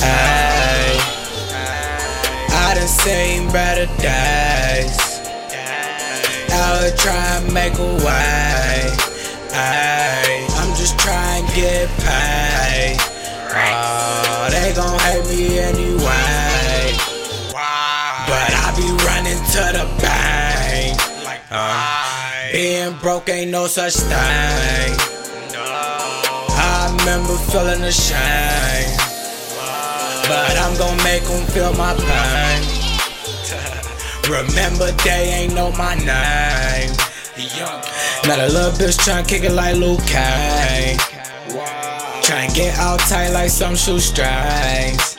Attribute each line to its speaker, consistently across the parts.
Speaker 1: Ay, I done seen better days. Out here trying to make a way. Ay, I'm just trying to get paid. Oh, they gon' hate me anyway. But I be running to the bank. Uh, being broke ain't no such thing. I remember feeling ashamed. But I'm gon' make them feel my pain. Remember, they ain't know my name. Now the little bitch tryna kick it like Liu Kang. Tryna get out tight like some shoestrings.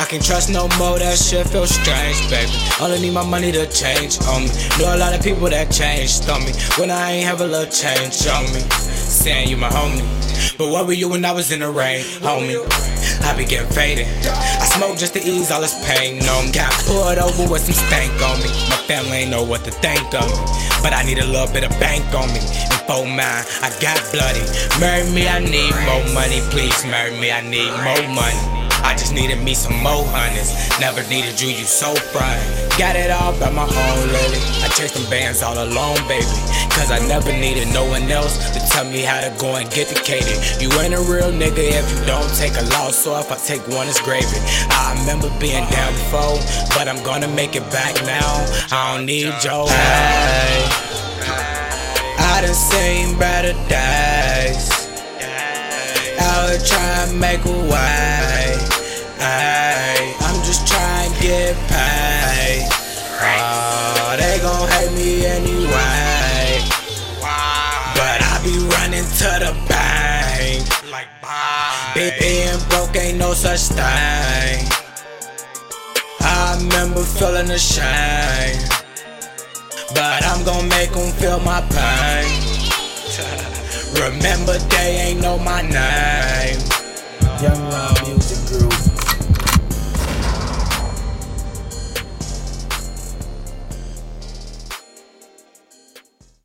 Speaker 1: I can't trust no more, that shit feel strange, baby. Only need my money to change on me. Know a lot of people that changed on me when I ain't have a little change on me. Saying you my homie, but what were you when I was in the rain, homie? I be getting faded. I smoke just to ease all this pain on. Got pulled over with some stank on me. My family ain't know what to think of me, but I need a little bit of bank on me. And for mine, I got bloody. Marry me, I need more money. Please marry me, I need more money. I just needed me some more honeys. Never needed you, you so fine. Got it all by my own lily. I chased them bands all alone, baby. Cause I never needed no one else to tell me how to go and get the catered. You ain't a real nigga if you don't take a loss. So if I take one, it's gravy. I remember being down before, but I'm gonna make it back now. I don't need your help. I done seen better days. Out trying to make a way. Ay, I'm just trying to get paid. Oh, they gon' hate me anyway. But I be running to the bank. Be- Being broke ain't no such thing. I remember feeling ashamed. But I'm gon' make them feel my pain. Remember, they ain't know my name.
Speaker 2: Young Music.